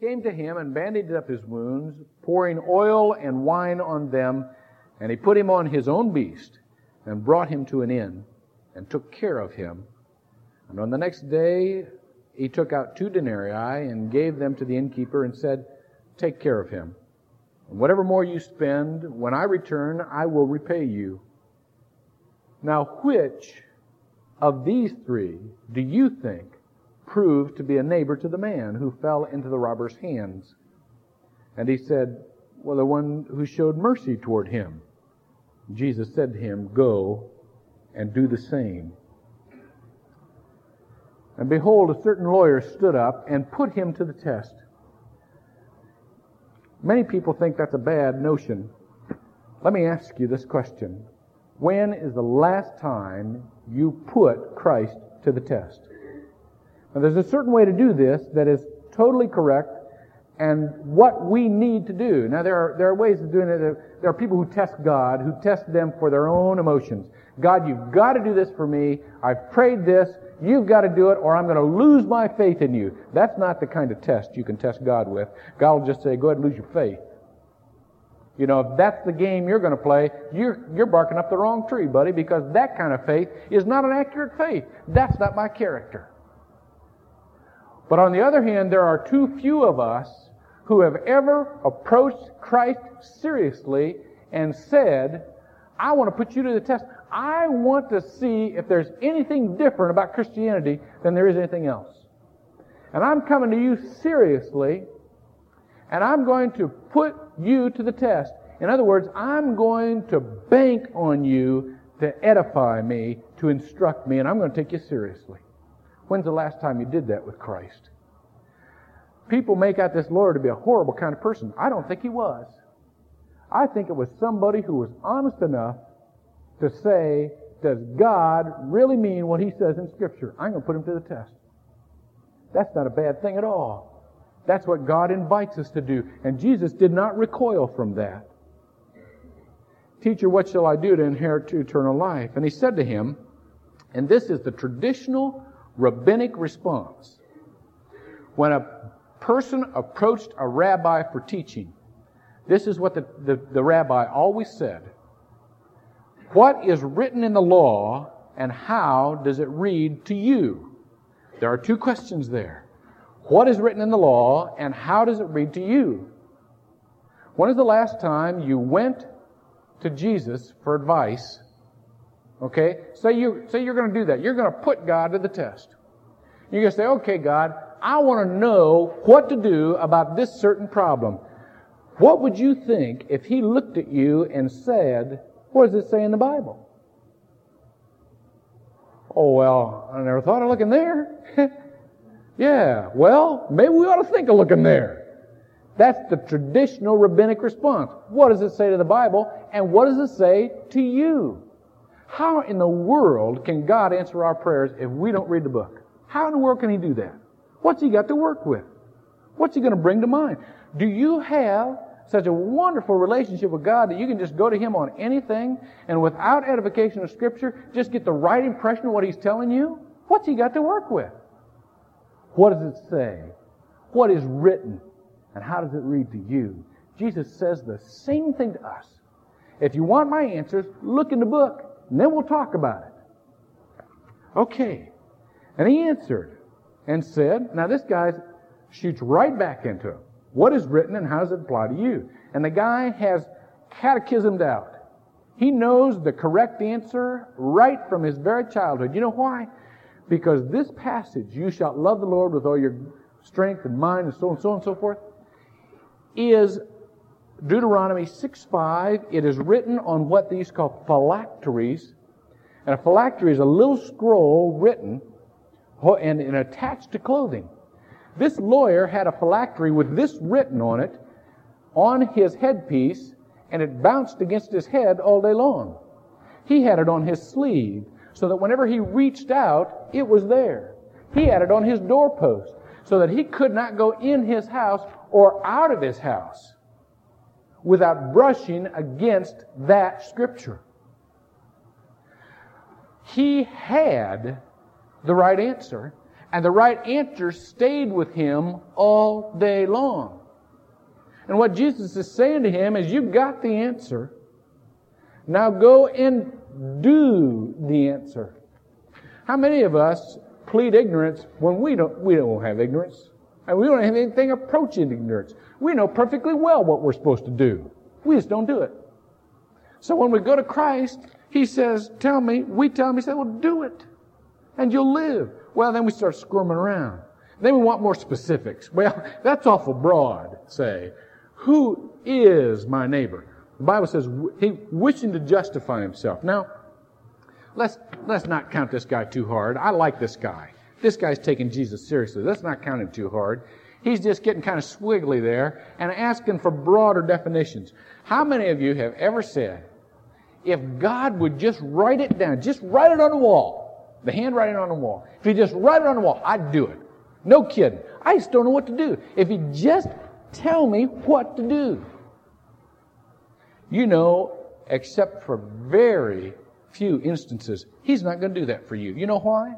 came to him and bandaged up his wounds, pouring oil and wine on them, and he put him on his own beast and brought him to an inn and took care of him. And on the next day he took out two denarii and gave them to the innkeeper and said, Take care of him. And whatever more you spend, when I return, I will repay you. Now, which of these three do you think proved to be a neighbor to the man who fell into the robber's hands? And he said, Well, the one who showed mercy toward him. Jesus said to him, Go and do the same. And behold, a certain lawyer stood up and put him to the test. Many people think that's a bad notion. Let me ask you this question. When is the last time you put Christ to the test? Now, there's a certain way to do this that is totally correct and what we need to do. Now, there are, there are ways of doing it. There are people who test God, who test them for their own emotions. God, you've got to do this for me. I've prayed this. You've got to do it or I'm going to lose my faith in you. That's not the kind of test you can test God with. God will just say, go ahead and lose your faith. You know, if that's the game you're going to play, you're, you're barking up the wrong tree, buddy, because that kind of faith is not an accurate faith. That's not my character. But on the other hand, there are too few of us who have ever approached Christ seriously and said, I want to put you to the test. I want to see if there's anything different about Christianity than there is anything else. And I'm coming to you seriously, and I'm going to put you to the test. In other words, I'm going to bank on you to edify me, to instruct me, and I'm going to take you seriously. When's the last time you did that with Christ? People make out this lawyer to be a horrible kind of person. I don't think he was. I think it was somebody who was honest enough to say, does God really mean what he says in Scripture? I'm going to put him to the test. That's not a bad thing at all. That's what God invites us to do. And Jesus did not recoil from that. Teacher, what shall I do to inherit eternal life? And he said to him, and this is the traditional rabbinic response. When a person approached a rabbi for teaching, this is what the, the, the rabbi always said. What is written in the law and how does it read to you? There are two questions there. What is written in the law and how does it read to you? When is the last time you went to Jesus for advice? Okay? Say you say you're going to do that. You're going to put God to the test. You're going to say, "Okay, God, I want to know what to do about this certain problem." What would you think if he looked at you and said, what does it say in the Bible? Oh, well, I never thought of looking there. yeah, well, maybe we ought to think of looking there. That's the traditional rabbinic response. What does it say to the Bible, and what does it say to you? How in the world can God answer our prayers if we don't read the book? How in the world can He do that? What's He got to work with? What's He going to bring to mind? Do you have such a wonderful relationship with God that you can just go to Him on anything and without edification of Scripture, just get the right impression of what He's telling you? What's He got to work with? What does it say? What is written? And how does it read to you? Jesus says the same thing to us. If you want my answers, look in the book, and then we'll talk about it. Okay. And he answered and said, now this guy shoots right back into him. What is written and how does it apply to you? And the guy has catechismed out. He knows the correct answer right from his very childhood. You know why? Because this passage, you shall love the Lord with all your strength and mind and so on and so on and so forth, is Deuteronomy 6.5. It is written on what these call phylacteries. And a phylactery is a little scroll written and, and attached to clothing. This lawyer had a phylactery with this written on it on his headpiece, and it bounced against his head all day long. He had it on his sleeve, so that whenever he reached out, it was there. He had it on his doorpost, so that he could not go in his house or out of his house without brushing against that scripture. He had the right answer, And the right answer stayed with him all day long. And what Jesus is saying to him is, You've got the answer. Now go and do the answer. How many of us plead ignorance when we don't, we don't have ignorance? And we don't have anything approaching ignorance. We know perfectly well what we're supposed to do. We just don't do it. So when we go to Christ, He says, tell me, we tell Him, He says, well, do it. And you'll live. Well, then we start squirming around. Then we want more specifics. Well, that's awful broad, say. Who is my neighbor? The Bible says he wishing to justify himself. Now, let's let's not count this guy too hard. I like this guy. This guy's taking Jesus seriously. Let's not count him too hard. He's just getting kind of swiggly there and asking for broader definitions. How many of you have ever said, if God would just write it down, just write it on the wall, the handwriting on the wall, if he just write it on the wall, I'd do it. No kidding. I just don't know what to do. If he just tell me what to do. You know, except for very few instances, he's not going to do that for you. You know why?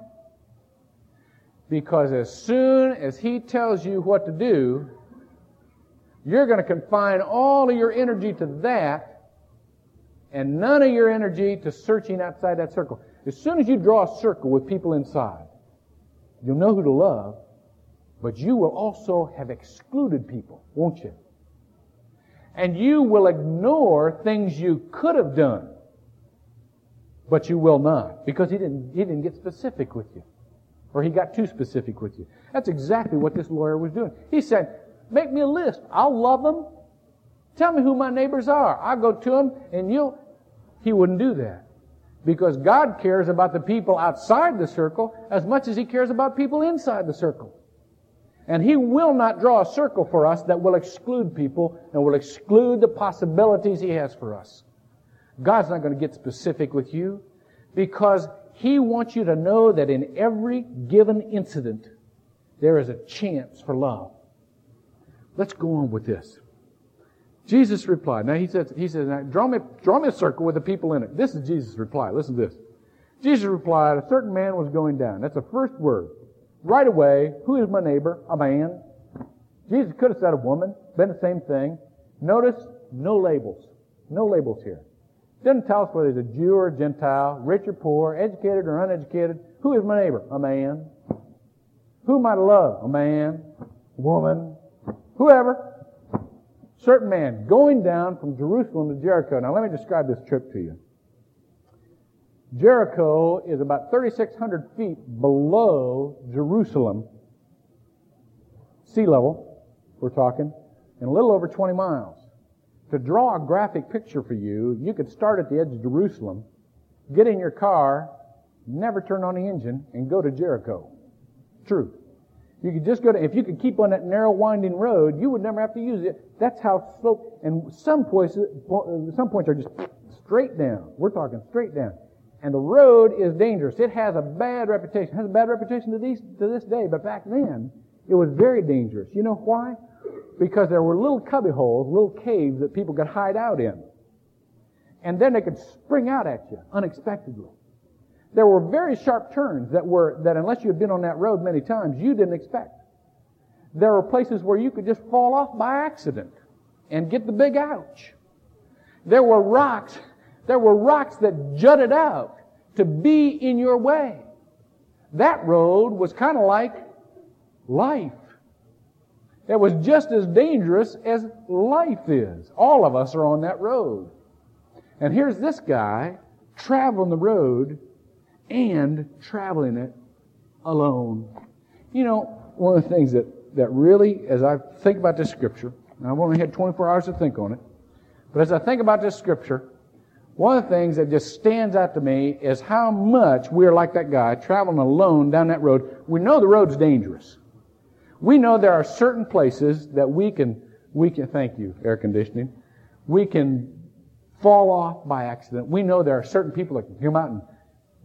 Because as soon as he tells you what to do, you're going to confine all of your energy to that and none of your energy to searching outside that circle. As soon as you draw a circle with people inside, you'll know who to love, but you will also have excluded people, won't you? And you will ignore things you could have done, but you will not, because he didn't, he didn't get specific with you. Or he got too specific with you. That's exactly what this lawyer was doing. He said, make me a list. I'll love them. Tell me who my neighbors are. I'll go to them and you'll, he wouldn't do that. Because God cares about the people outside the circle as much as he cares about people inside the circle. And He will not draw a circle for us that will exclude people and will exclude the possibilities He has for us. God's not going to get specific with you because He wants you to know that in every given incident, there is a chance for love. Let's go on with this. Jesus replied. Now he says, he says, draw me, draw me a circle with the people in it. This is Jesus' reply. Listen to this. Jesus replied, a certain man was going down. That's the first word right away, who is my neighbor? A man. Jesus could have said a woman, been the same thing. Notice, no labels. No labels here. Doesn't tell us whether he's a Jew or a Gentile, rich or poor, educated or uneducated. Who is my neighbor? A man. Who am I to love? A man, woman, whoever. Certain man going down from Jerusalem to Jericho. Now let me describe this trip to you. Jericho is about 3,600 feet below Jerusalem, sea level, we're talking, and a little over 20 miles. To draw a graphic picture for you, you could start at the edge of Jerusalem, get in your car, never turn on the engine, and go to Jericho. True. You could just go to, if you could keep on that narrow winding road, you would never have to use it. That's how slope, and some places, some points are just straight down. We're talking straight down. And the road is dangerous. It has a bad reputation. It has a bad reputation to, these, to this day, but back then, it was very dangerous. You know why? Because there were little cubby holes, little caves that people could hide out in. And then they could spring out at you unexpectedly. There were very sharp turns that were, that unless you had been on that road many times, you didn't expect. There were places where you could just fall off by accident and get the big ouch. There were rocks there were rocks that jutted out to be in your way. That road was kind of like life. It was just as dangerous as life is. All of us are on that road. And here's this guy traveling the road and traveling it alone. You know, one of the things that, that really, as I think about this scripture, I've only had 24 hours to think on it, but as I think about this scripture, one of the things that just stands out to me is how much we're like that guy traveling alone down that road. We know the road's dangerous. We know there are certain places that we can, we can, thank you, air conditioning, we can fall off by accident. We know there are certain people that can come out and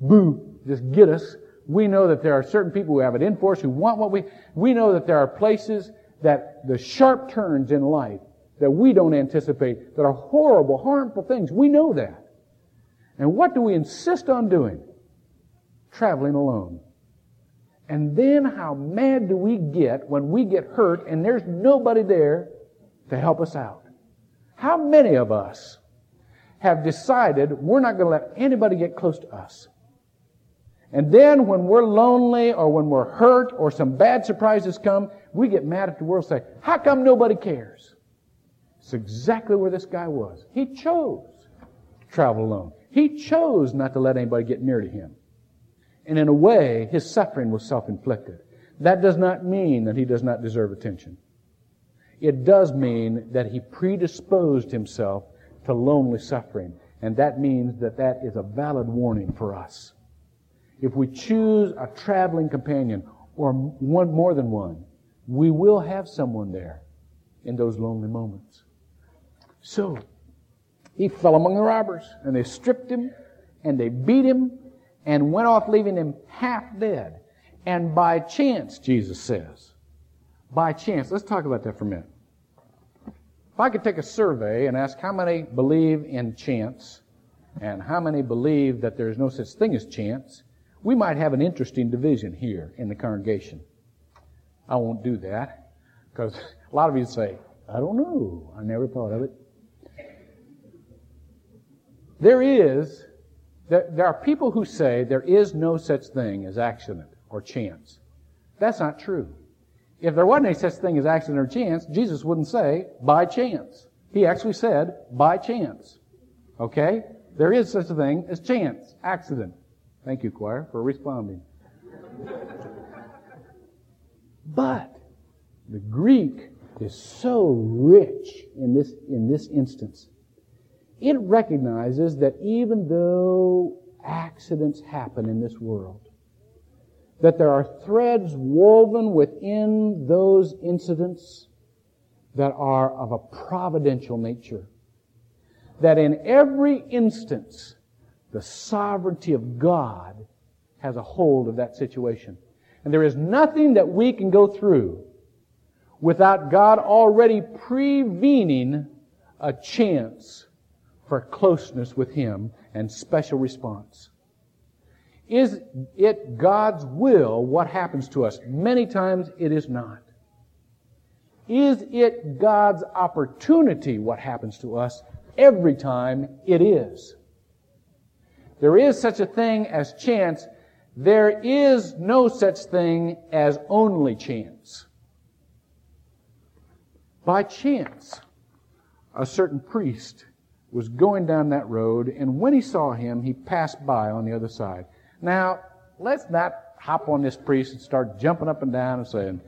boo, just get us. We know that there are certain people who have it in for us who want what we, we know that there are places that the sharp turns in life that we don't anticipate that are horrible, harmful things. We know that. And what do we insist on doing? Traveling alone. And then how mad do we get when we get hurt and there's nobody there to help us out? How many of us have decided we're not going to let anybody get close to us? And then when we're lonely or when we're hurt or some bad surprises come, we get mad at the world and say, how come nobody cares? It's exactly where this guy was. He chose to travel alone. He chose not to let anybody get near to him. And in a way, his suffering was self-inflicted. That does not mean that he does not deserve attention. It does mean that he predisposed himself to lonely suffering. And that means that that is a valid warning for us. If we choose a traveling companion or one more than one, we will have someone there in those lonely moments. So, he fell among the robbers and they stripped him and they beat him and went off leaving him half dead. And by chance, Jesus says, by chance, let's talk about that for a minute. If I could take a survey and ask how many believe in chance and how many believe that there is no such thing as chance, we might have an interesting division here in the congregation. I won't do that because a lot of you say, I don't know. I never thought of it. There is, there, there are people who say there is no such thing as accident or chance. That's not true. If there wasn't any such thing as accident or chance, Jesus wouldn't say by chance. He actually said by chance. Okay? There is such a thing as chance, accident. Thank you, choir, for responding. but the Greek is so rich in this, in this instance. It recognizes that even though accidents happen in this world, that there are threads woven within those incidents that are of a providential nature. That in every instance, the sovereignty of God has a hold of that situation. And there is nothing that we can go through without God already prevening a chance for closeness with Him and special response. Is it God's will what happens to us? Many times it is not. Is it God's opportunity what happens to us? Every time it is. There is such a thing as chance. There is no such thing as only chance. By chance, a certain priest was going down that road, and when he saw him, he passed by on the other side. Now, let's not hop on this priest and start jumping up and down and saying,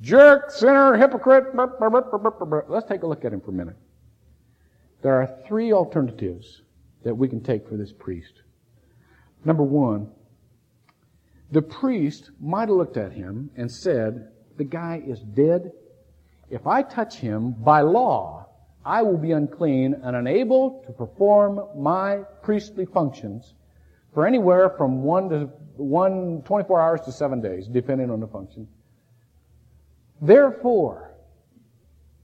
jerk, sinner, hypocrite. Let's take a look at him for a minute. There are three alternatives that we can take for this priest. Number one, the priest might have looked at him and said, the guy is dead. If I touch him by law, I will be unclean and unable to perform my priestly functions for anywhere from one to one, 24 hours to seven days, depending on the function. Therefore,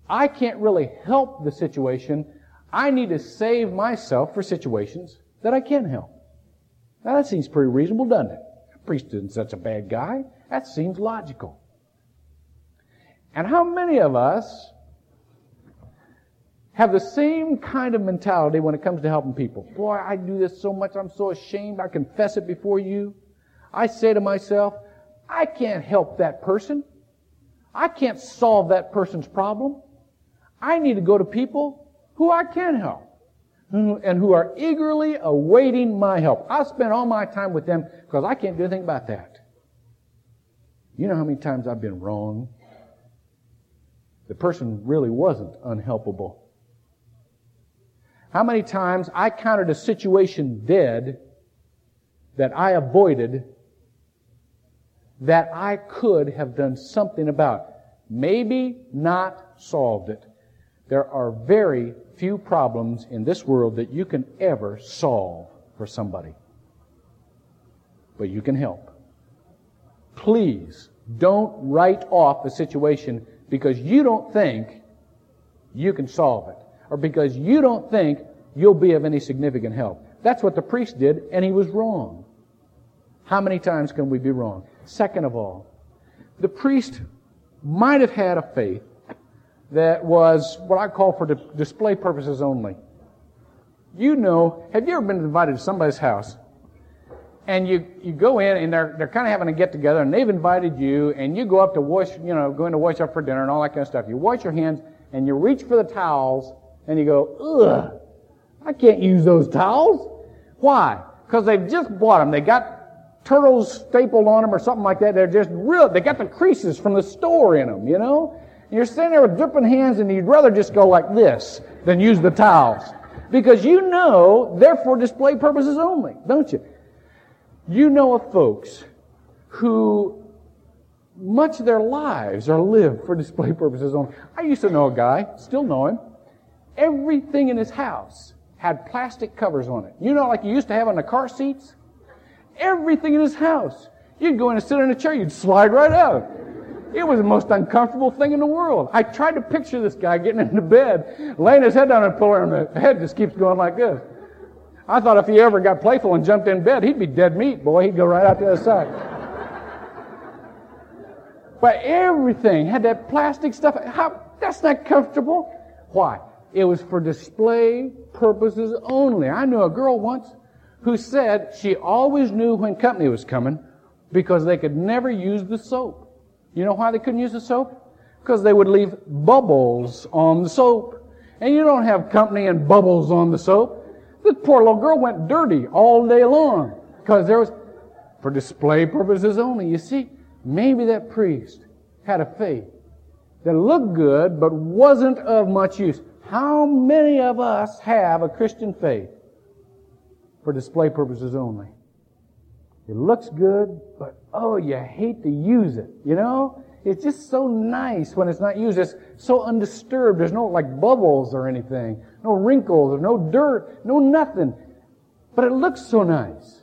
I can't really help the situation. I need to save myself for situations that I can help. Now that seems pretty reasonable, doesn't it? A priest isn't such a bad guy. That seems logical. And how many of us have the same kind of mentality when it comes to helping people? Boy, I do this so much, I'm so ashamed, I confess it before you. I say to myself, I can't help that person. I can't solve that person's problem. I need to go to people who I can help and who are eagerly awaiting my help. I spend all my time with them because I can't do anything about that. You know how many times I've been wrong? The person really wasn't unhelpable. How many times I counted a situation dead that I avoided that I could have done something about. Maybe not solved it. There are very few problems in this world that you can ever solve for somebody. But you can help. Please don't write off a situation because you don't think you can solve it or because you don't think you'll be of any significant help. That's what the priest did and he was wrong. How many times can we be wrong? Second of all, the priest might have had a faith that was what I call for display purposes only. You know, have you ever been invited to somebody's house and you, you go in and they're, they're kind of having a get together and they've invited you and you go up to wash, you know, going to wash up for dinner and all that kind of stuff. You wash your hands and you reach for the towels and you go, ugh, I can't use those towels. Why? Because they've just bought them. They got turtles stapled on them or something like that. They're just real, they got the creases from the store in them, you know? And you're sitting there with dripping hands and you'd rather just go like this than use the towels. Because you know they're for display purposes only, don't you? You know of folks who much of their lives are lived for display purposes only. I used to know a guy, still know him. Everything in his house had plastic covers on it. You know, like you used to have on the car seats? Everything in his house. You'd go in and sit in a chair, you'd slide right out. It was the most uncomfortable thing in the world. I tried to picture this guy getting into bed, laying his head down on and pulling him. The head just keeps going like this. I thought if he ever got playful and jumped in bed, he'd be dead meat, boy. He'd go right out the other side. but everything had that plastic stuff. How, that's not comfortable. Why? It was for display purposes only. I knew a girl once who said she always knew when company was coming because they could never use the soap. You know why they couldn't use the soap? Because they would leave bubbles on the soap. And you don't have company and bubbles on the soap. This poor little girl went dirty all day long because there was, for display purposes only. You see, maybe that priest had a faith that looked good but wasn't of much use. How many of us have a Christian faith for display purposes only? It looks good, but oh, you hate to use it, you know? It's just so nice when it's not used. It's so undisturbed. There's no like bubbles or anything, no wrinkles or no dirt, no nothing. But it looks so nice.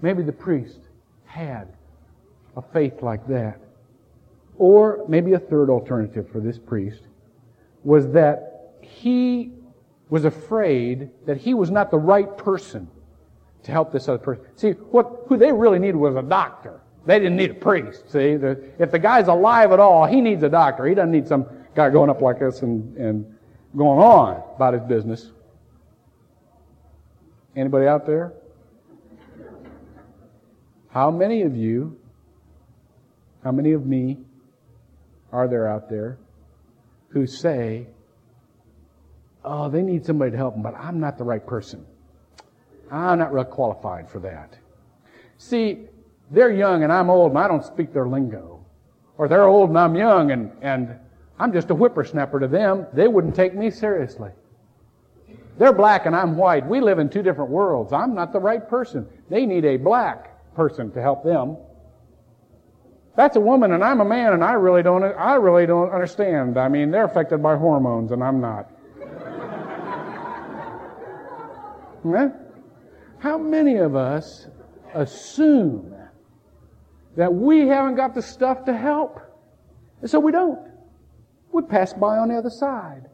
Maybe the priest had a faith like that. Or maybe a third alternative for this priest was that he was afraid that he was not the right person to help this other person. See, what, who they really needed was a doctor. They didn't need a priest. See, the, if the guy's alive at all, he needs a doctor. He doesn't need some guy going up like this and, and going on about his business. Anybody out there? How many of you, how many of me are there out there who say, oh, they need somebody to help them, but I'm not the right person. I'm not real qualified for that. See, they're young and I'm old and I don't speak their lingo. Or they're old and I'm young and, and I'm just a whippersnapper to them. They wouldn't take me seriously. They're black and I'm white. We live in two different worlds. I'm not the right person. They need a black person to help them. That's a woman and I'm a man and I really don't, I really don't understand. I mean, they're affected by hormones and I'm not. How many of us assume that we haven't got the stuff to help. And so we don't. We pass by on the other side.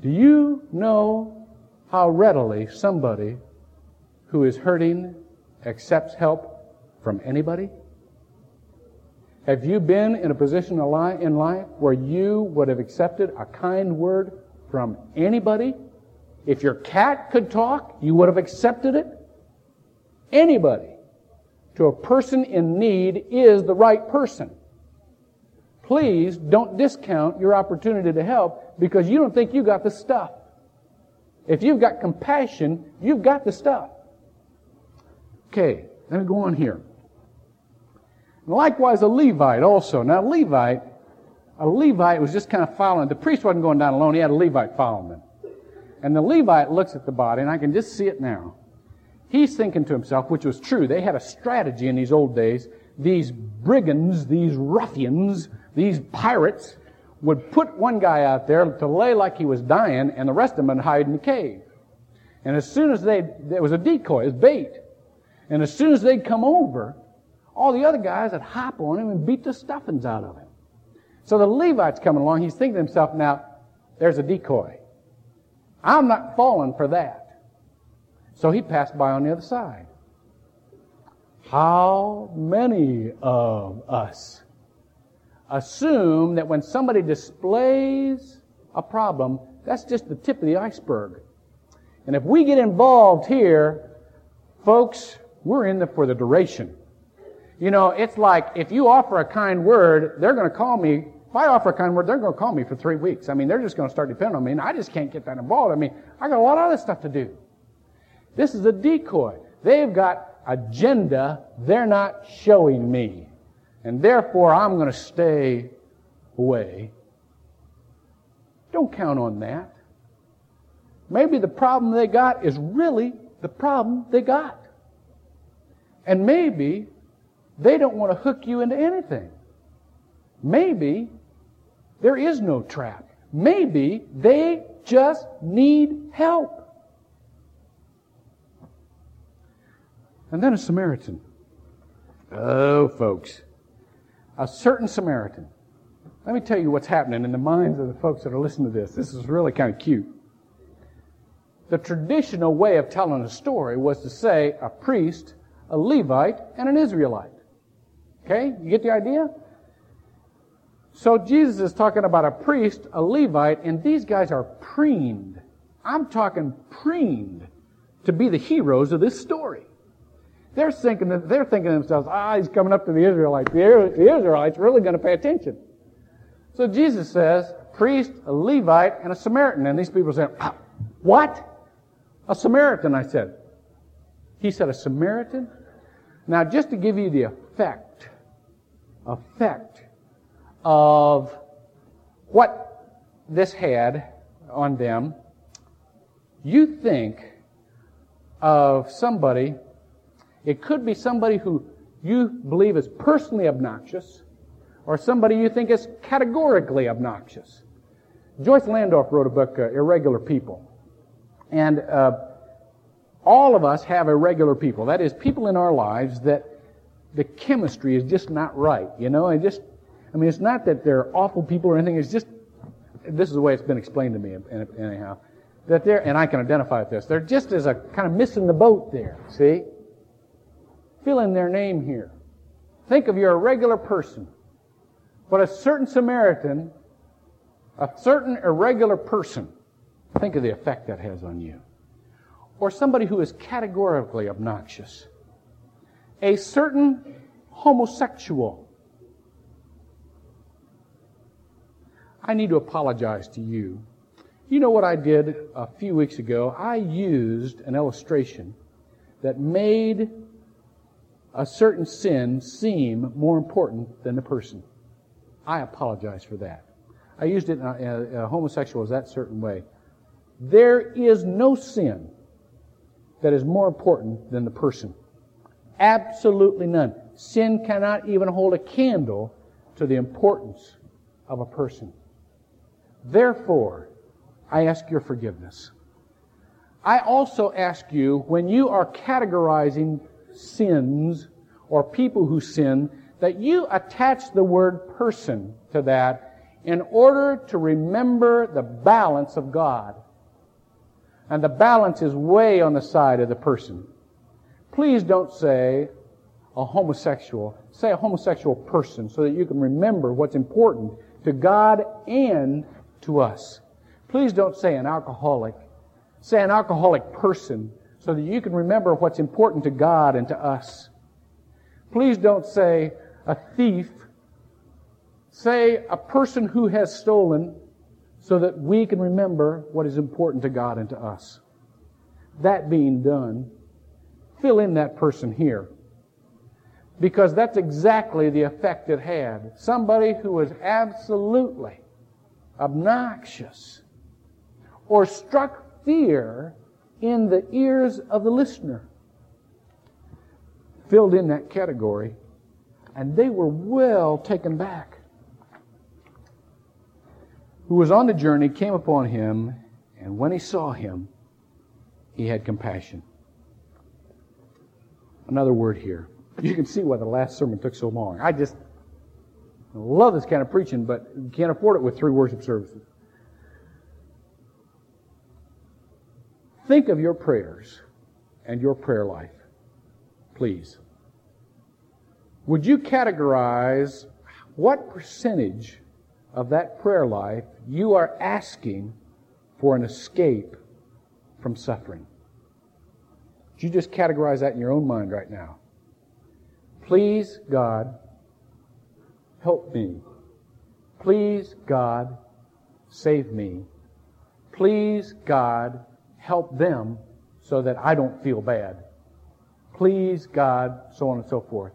Do you know how readily somebody who is hurting accepts help from anybody? Have you been in a position in life where you would have accepted a kind word from anybody? If your cat could talk, you would have accepted it? Anybody to a person in need is the right person. Please don't discount your opportunity to help because you don't think you got the stuff. If you've got compassion, you've got the stuff. Okay, let me go on here. Likewise, a Levite also. Now, a Levite, a Levite was just kind of following. The priest wasn't going down alone. He had a Levite following him. And the Levite looks at the body, and I can just see it now. He's thinking to himself, which was true, they had a strategy in these old days. These brigands, these ruffians, these pirates would put one guy out there to lay like he was dying, and the rest of them would hide in the cave. And as soon as they, there was a decoy, it was bait. And as soon as they'd come over, all the other guys would hop on him and beat the stuffings out of him. So the Levite's coming along, he's thinking to himself, now, there's a decoy. I'm not falling for that. So he passed by on the other side. How many of us assume that when somebody displays a problem, that's just the tip of the iceberg? And if we get involved here, folks, we're in there for the duration. You know, it's like if you offer a kind word, they're going to call me. If I offer a kind word, they're going to call me for three weeks. I mean, they're just going to start depending on me, and I just can't get that involved. I mean, I got a lot of other stuff to do. This is a decoy. They've got agenda they're not showing me. And therefore, I'm going to stay away. Don't count on that. Maybe the problem they got is really the problem they got. And maybe they don't want to hook you into anything. Maybe there is no trap. Maybe they just need help. And then a Samaritan. Oh, folks. A certain Samaritan. Let me tell you what's happening in the minds of the folks that are listening to this. This is really kind of cute. The traditional way of telling a story was to say a priest, a Levite, and an Israelite. Okay? You get the idea? So Jesus is talking about a priest, a Levite, and these guys are preened. I'm talking preened to be the heroes of this story. They're thinking, they're thinking to themselves, ah, he's coming up to the Israelites. The, Israelites really going to pay attention. So Jesus says, priest, a Levite, and a Samaritan. And these people say, ah, what? A Samaritan, I said. He said, a Samaritan? Now, just to give you the effect, effect of what this had on them, you think of somebody it could be somebody who you believe is personally obnoxious or somebody you think is categorically obnoxious. Joyce Landorf wrote a book, uh, Irregular People. And uh, all of us have irregular people. That is, people in our lives that the chemistry is just not right. You know, I just, I mean, it's not that they're awful people or anything. It's just, this is the way it's been explained to me, anyhow, that they're, and I can identify with this, they're just as a kind of missing the boat there, see? Fill in their name here. Think of you're a regular person. But a certain Samaritan, a certain irregular person, think of the effect that has on you. Or somebody who is categorically obnoxious. A certain homosexual. I need to apologize to you. You know what I did a few weeks ago? I used an illustration that made a certain sin seem more important than the person. I apologize for that. I used it, uh, a homosexual is that certain way. There is no sin that is more important than the person. Absolutely none. Sin cannot even hold a candle to the importance of a person. Therefore, I ask your forgiveness. I also ask you, when you are categorizing sins or people who sin, that you attach the word person to that in order to remember the balance of God. And the balance is way on the side of the person. Please don't say a homosexual. Say a homosexual person so that you can remember what's important to God and to us. Please don't say an alcoholic. Say an alcoholic person so that you can remember what's important to God and to us. Please don't say a thief. Say a person who has stolen so that we can remember what is important to God and to us. That being done, fill in that person here. Because that's exactly the effect it had. Somebody who was absolutely obnoxious or struck fear in the ears of the listener. Filled in that category, and they were well taken back. Who was on the journey came upon him, and when he saw him, he had compassion. Another word here. You can see why the last sermon took so long. I just love this kind of preaching, but you can't afford it with three worship services. Think of your prayers and your prayer life, please. would you categorize what percentage of that prayer life you are asking for an escape from suffering? Would you just categorize that in your own mind right now? Please, God, help me. Please, God, save me. Please, God, help them so that I don't feel bad. Please, God, so on and so forth.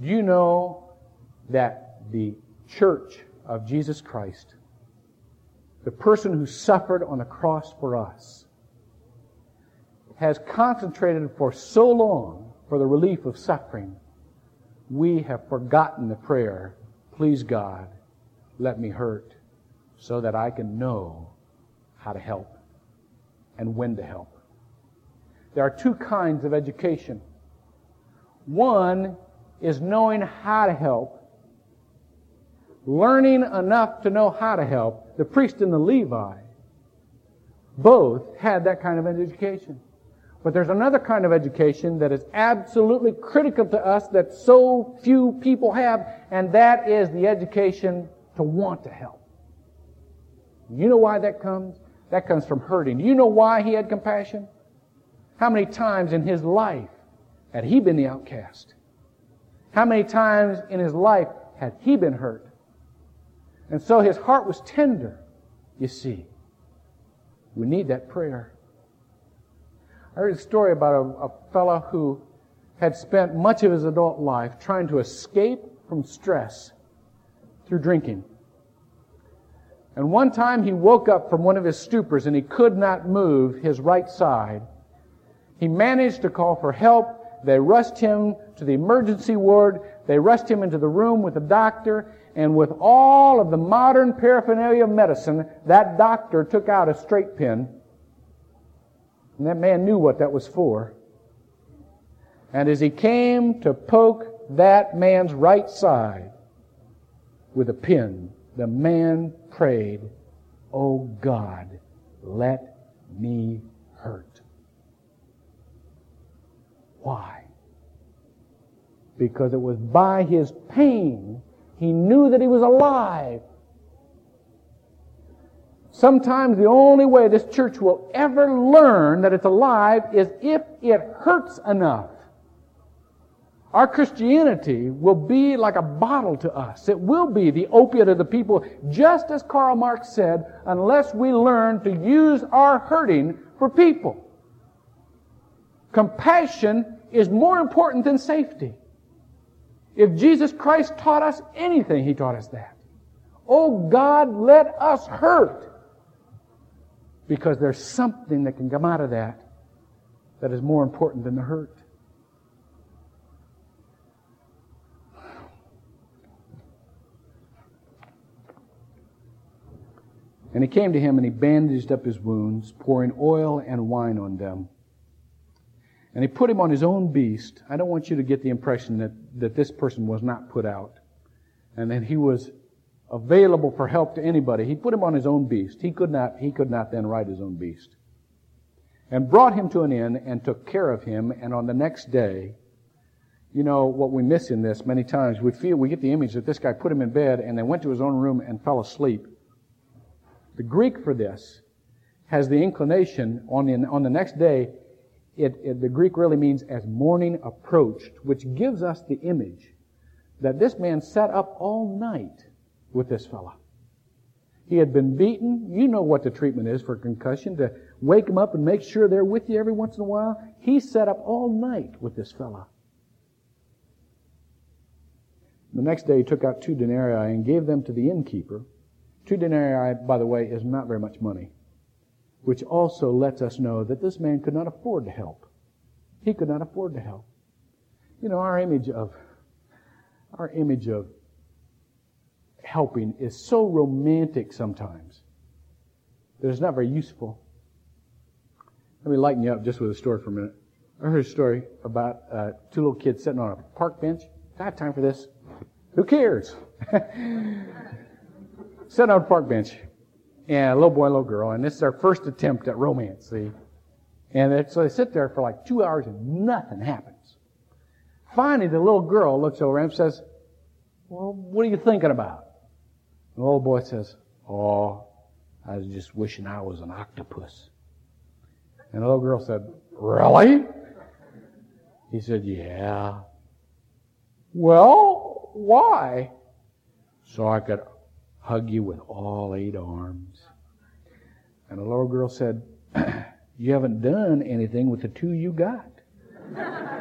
Do you know that the church of Jesus Christ, the person who suffered on the cross for us, has concentrated for so long for the relief of suffering, we have forgotten the prayer, please God, let me hurt so that I can know how to help and when to help. There are two kinds of education. One is knowing how to help, learning enough to know how to help. The priest and the Levi both had that kind of education. But there's another kind of education that is absolutely critical to us that so few people have, and that is the education to want to help. You know why that comes? That comes from hurting. Do you know why he had compassion? How many times in his life had he been the outcast? How many times in his life had he been hurt? And so his heart was tender, you see. We need that prayer. I heard a story about a, a fellow who had spent much of his adult life trying to escape from stress through drinking. And one time he woke up from one of his stupors and he could not move his right side. He managed to call for help. They rushed him to the emergency ward. They rushed him into the room with a doctor. And with all of the modern paraphernalia of medicine, that doctor took out a straight pin. And that man knew what that was for. And as he came to poke that man's right side with a pin, the man prayed, Oh God, let me hurt. Why? Because it was by his pain he knew that he was alive. Sometimes the only way this church will ever learn that it's alive is if it hurts enough. Our Christianity will be like a bottle to us. It will be the opiate of the people, just as Karl Marx said, unless we learn to use our hurting for people. Compassion is more important than safety. If Jesus Christ taught us anything, He taught us that. Oh God, let us hurt. Because there's something that can come out of that that is more important than the hurt. And he came to him and he bandaged up his wounds, pouring oil and wine on them. And he put him on his own beast. I don't want you to get the impression that, that this person was not put out and that he was available for help to anybody. He put him on his own beast. He could not, he could not then ride his own beast. And brought him to an inn and took care of him. And on the next day, you know, what we miss in this many times, we feel, we get the image that this guy put him in bed and then went to his own room and fell asleep. The Greek for this has the inclination on the, on the next day, it, it, the Greek really means as morning approached, which gives us the image that this man sat up all night with this fella. He had been beaten. You know what the treatment is for concussion, to wake him up and make sure they're with you every once in a while. He sat up all night with this fella. The next day he took out two denarii and gave them to the innkeeper Two denarii, by the way, is not very much money, which also lets us know that this man could not afford to help. He could not afford to help. You know, our image of, our image of helping is so romantic sometimes that it's not very useful. Let me lighten you up just with a story for a minute. I heard a story about uh, two little kids sitting on a park bench. I have time for this. Who cares? sitting on a park bench, and a little boy, and a little girl, and this is their first attempt at romance, see? And so they sit there for like two hours and nothing happens. Finally, the little girl looks over and says, well, what are you thinking about? The little boy says, oh, I was just wishing I was an octopus. And the little girl said, really? He said, yeah. Well, why? So I could hug you with all eight arms. And the little girl said, You haven't done anything with the two you got.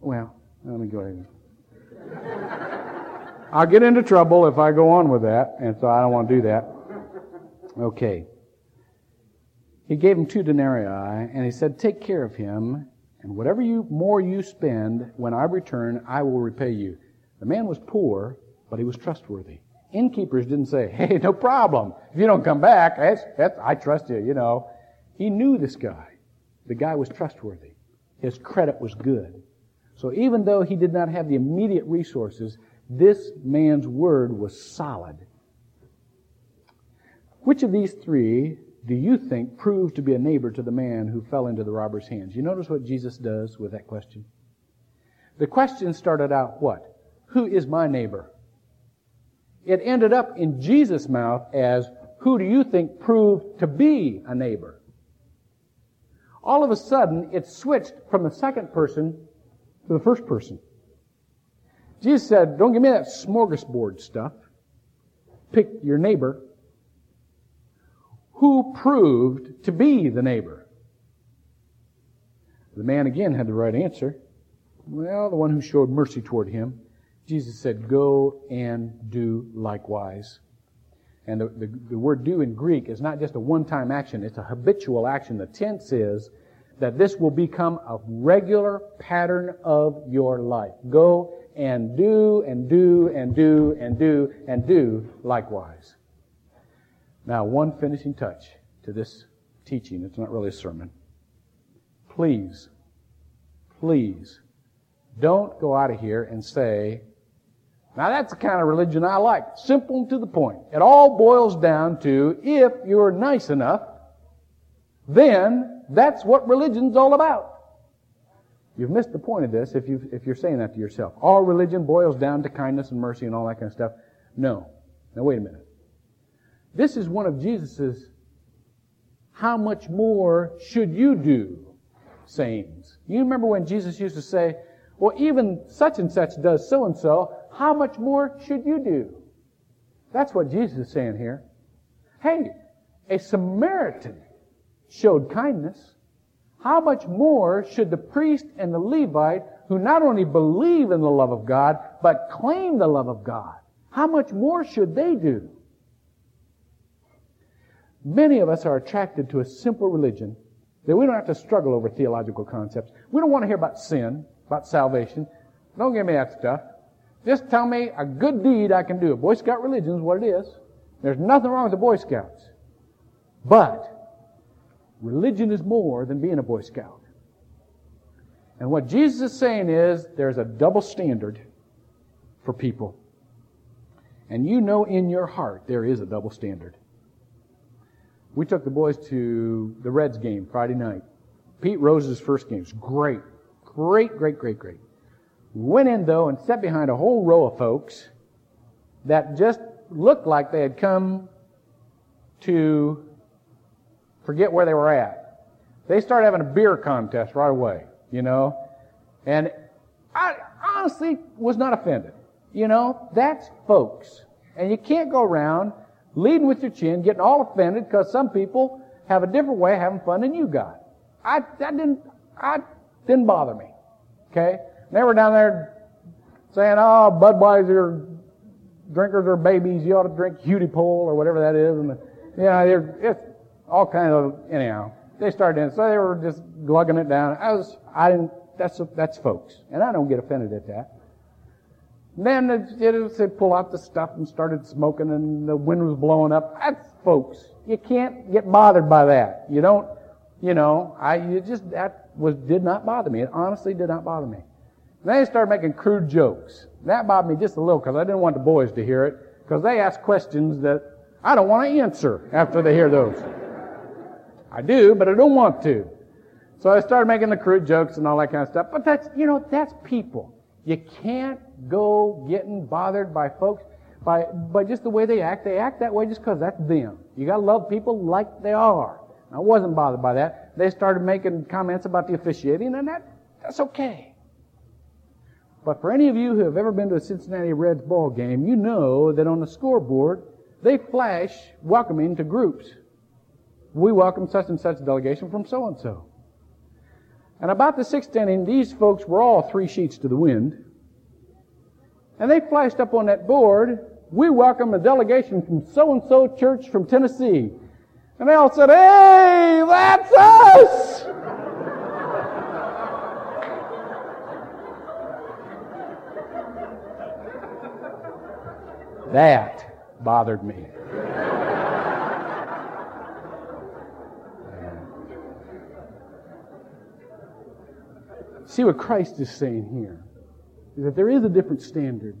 Well, let me go ahead. I'll get into trouble if I go on with that, and so I don't want to do that. Okay. He gave him two denarii, and he said, Take care of him, and whatever you more you spend, when I return, I will repay you. The man was poor, but he was trustworthy. Innkeepers didn't say, hey, no problem. If you don't come back, that's, that's, I trust you, you know. He knew this guy. The guy was trustworthy. His credit was good. So even though he did not have the immediate resources, this man's word was solid. Which of these three do you think proved to be a neighbor to the man who fell into the robber's hands? You notice what Jesus does with that question? The question started out what? Who is my neighbor? It ended up in Jesus' mouth as, who do you think proved to be a neighbor? All of a sudden, it switched from the second person to the first person. Jesus said, don't give me that smorgasbord stuff. Pick your neighbor. Who proved to be the neighbor? The man again had the right answer. Well, the one who showed mercy toward him. Jesus said, Go and do likewise. And the, the, the word do in Greek is not just a one time action, it's a habitual action. The tense is that this will become a regular pattern of your life. Go and do and do and do and do and do likewise. Now, one finishing touch to this teaching. It's not really a sermon. Please, please, don't go out of here and say, now that's the kind of religion I like. Simple and to the point. It all boils down to if you're nice enough, then that's what religion's all about. You've missed the point of this if, you if you're saying that to yourself. All religion boils down to kindness and mercy and all that kind of stuff. No. Now wait a minute. This is one of Jesus's how much more should you do sayings. You remember when Jesus used to say, well, even such and such does so and so, how much more should you do? That's what Jesus is saying here. Hey, a Samaritan showed kindness. How much more should the priest and the Levite, who not only believe in the love of God, but claim the love of God, how much more should they do? Many of us are attracted to a simple religion that we don't have to struggle over theological concepts. We don't want to hear about sin, about salvation. Don't give me that stuff. Just tell me a good deed I can do. A Boy Scout religion is what it is. There's nothing wrong with the Boy Scouts. But religion is more than being a Boy Scout. And what Jesus is saying is there's a double standard for people. And you know in your heart there is a double standard. We took the boys to the Reds game Friday night. Pete Rose's first game was great. Great, great, great, great. Went in though and sat behind a whole row of folks that just looked like they had come to forget where they were at. They started having a beer contest right away, you know, and I honestly was not offended. You know, that's folks. And you can't go around leading with your chin, getting all offended because some people have a different way of having fun than you got. I, that didn't, I didn't bother me. Okay? And They were down there saying, oh, Budweiser drinkers are babies. You ought to drink Hudepohl or whatever that is. And, yeah, you know, it's all kind of, anyhow. They started in, so they were just glugging it down. I was, I didn't, that's, that's folks. And I don't get offended at that. then they pull out the stuff and started smoking and the wind was blowing up. That's folks. You can't get bothered by that. You don't, you know, I, you just, that was, did not bother me. It honestly did not bother me. Then they started making crude jokes. That bothered me just a little because I didn't want the boys to hear it because they ask questions that I don't want to answer after they hear those. I do, but I don't want to. So I started making the crude jokes and all that kind of stuff. But that's, you know, that's people. You can't go getting bothered by folks by, by just the way they act. They act that way just because that's them. You gotta love people like they are. I wasn't bothered by that. They started making comments about the officiating and that, that's okay. But for any of you who have ever been to a Cincinnati Reds ball game, you know that on the scoreboard, they flash welcoming to groups. We welcome such and such delegation from so and so. And about the sixth inning, these folks were all three sheets to the wind. And they flashed up on that board, we welcome a delegation from so and so church from Tennessee. And they all said, Hey, that's us! that bothered me. See what Christ is saying here is that there is a different standard.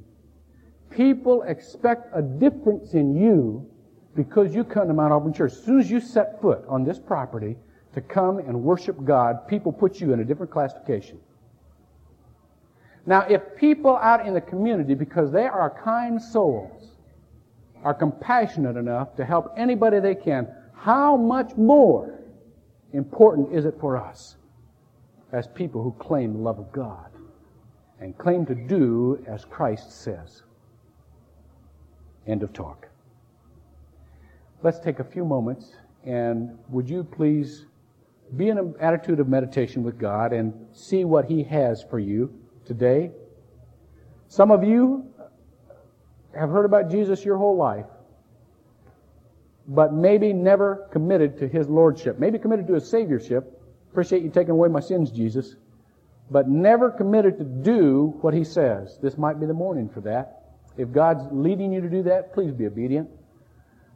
People expect a difference in you because you come to Mount Auburn Church. As soon as you set foot on this property to come and worship God, people put you in a different classification. Now, if people out in the community, because they are kind souls, are compassionate enough to help anybody they can, how much more important is it for us as people who claim the love of God and claim to do as Christ says? End of talk. Let's take a few moments and would you please be in an attitude of meditation with God and see what He has for you today? Some of you have heard about Jesus your whole life, but maybe never committed to His Lordship, maybe committed to His Saviorship. Appreciate you taking away my sins, Jesus, but never committed to do what He says. This might be the morning for that. If God's leading you to do that, please be obedient.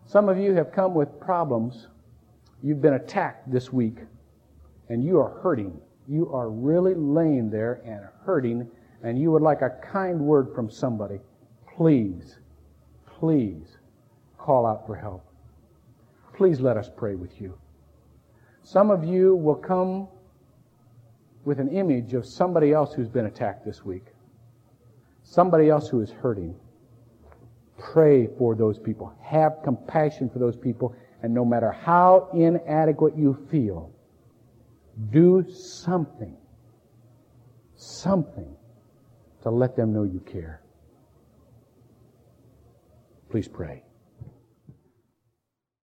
Some of you have come with problems. You've been attacked this week, and you are hurting. You are really laying there and hurting, and you would like a kind word from somebody. Please, please call out for help. Please let us pray with you. Some of you will come with an image of somebody else who's been attacked this week, somebody else who is hurting. Pray for those people. Have compassion for those people. And no matter how inadequate you feel, do something, something to let them know you care. Please pray.